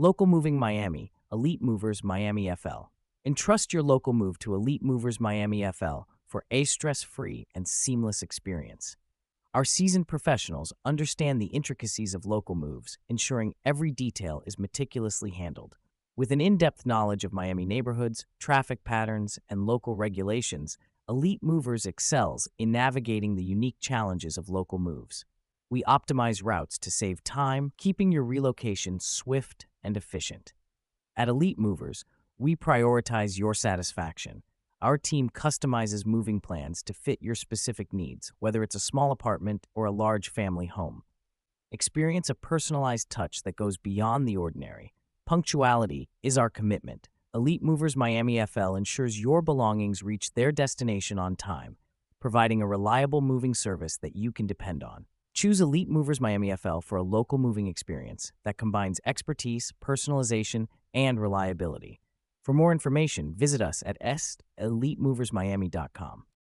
Local Moving Miami, Elite Movers Miami FL. Entrust your local move to Elite Movers Miami FL for a stress free and seamless experience. Our seasoned professionals understand the intricacies of local moves, ensuring every detail is meticulously handled. With an in depth knowledge of Miami neighborhoods, traffic patterns, and local regulations, Elite Movers excels in navigating the unique challenges of local moves. We optimize routes to save time, keeping your relocation swift and efficient. At Elite Movers, we prioritize your satisfaction. Our team customizes moving plans to fit your specific needs, whether it's a small apartment or a large family home. Experience a personalized touch that goes beyond the ordinary. Punctuality is our commitment. Elite Movers Miami FL ensures your belongings reach their destination on time, providing a reliable moving service that you can depend on. Choose Elite Movers Miami FL for a local moving experience that combines expertise, personalization, and reliability. For more information, visit us at elitemoversmiami.com.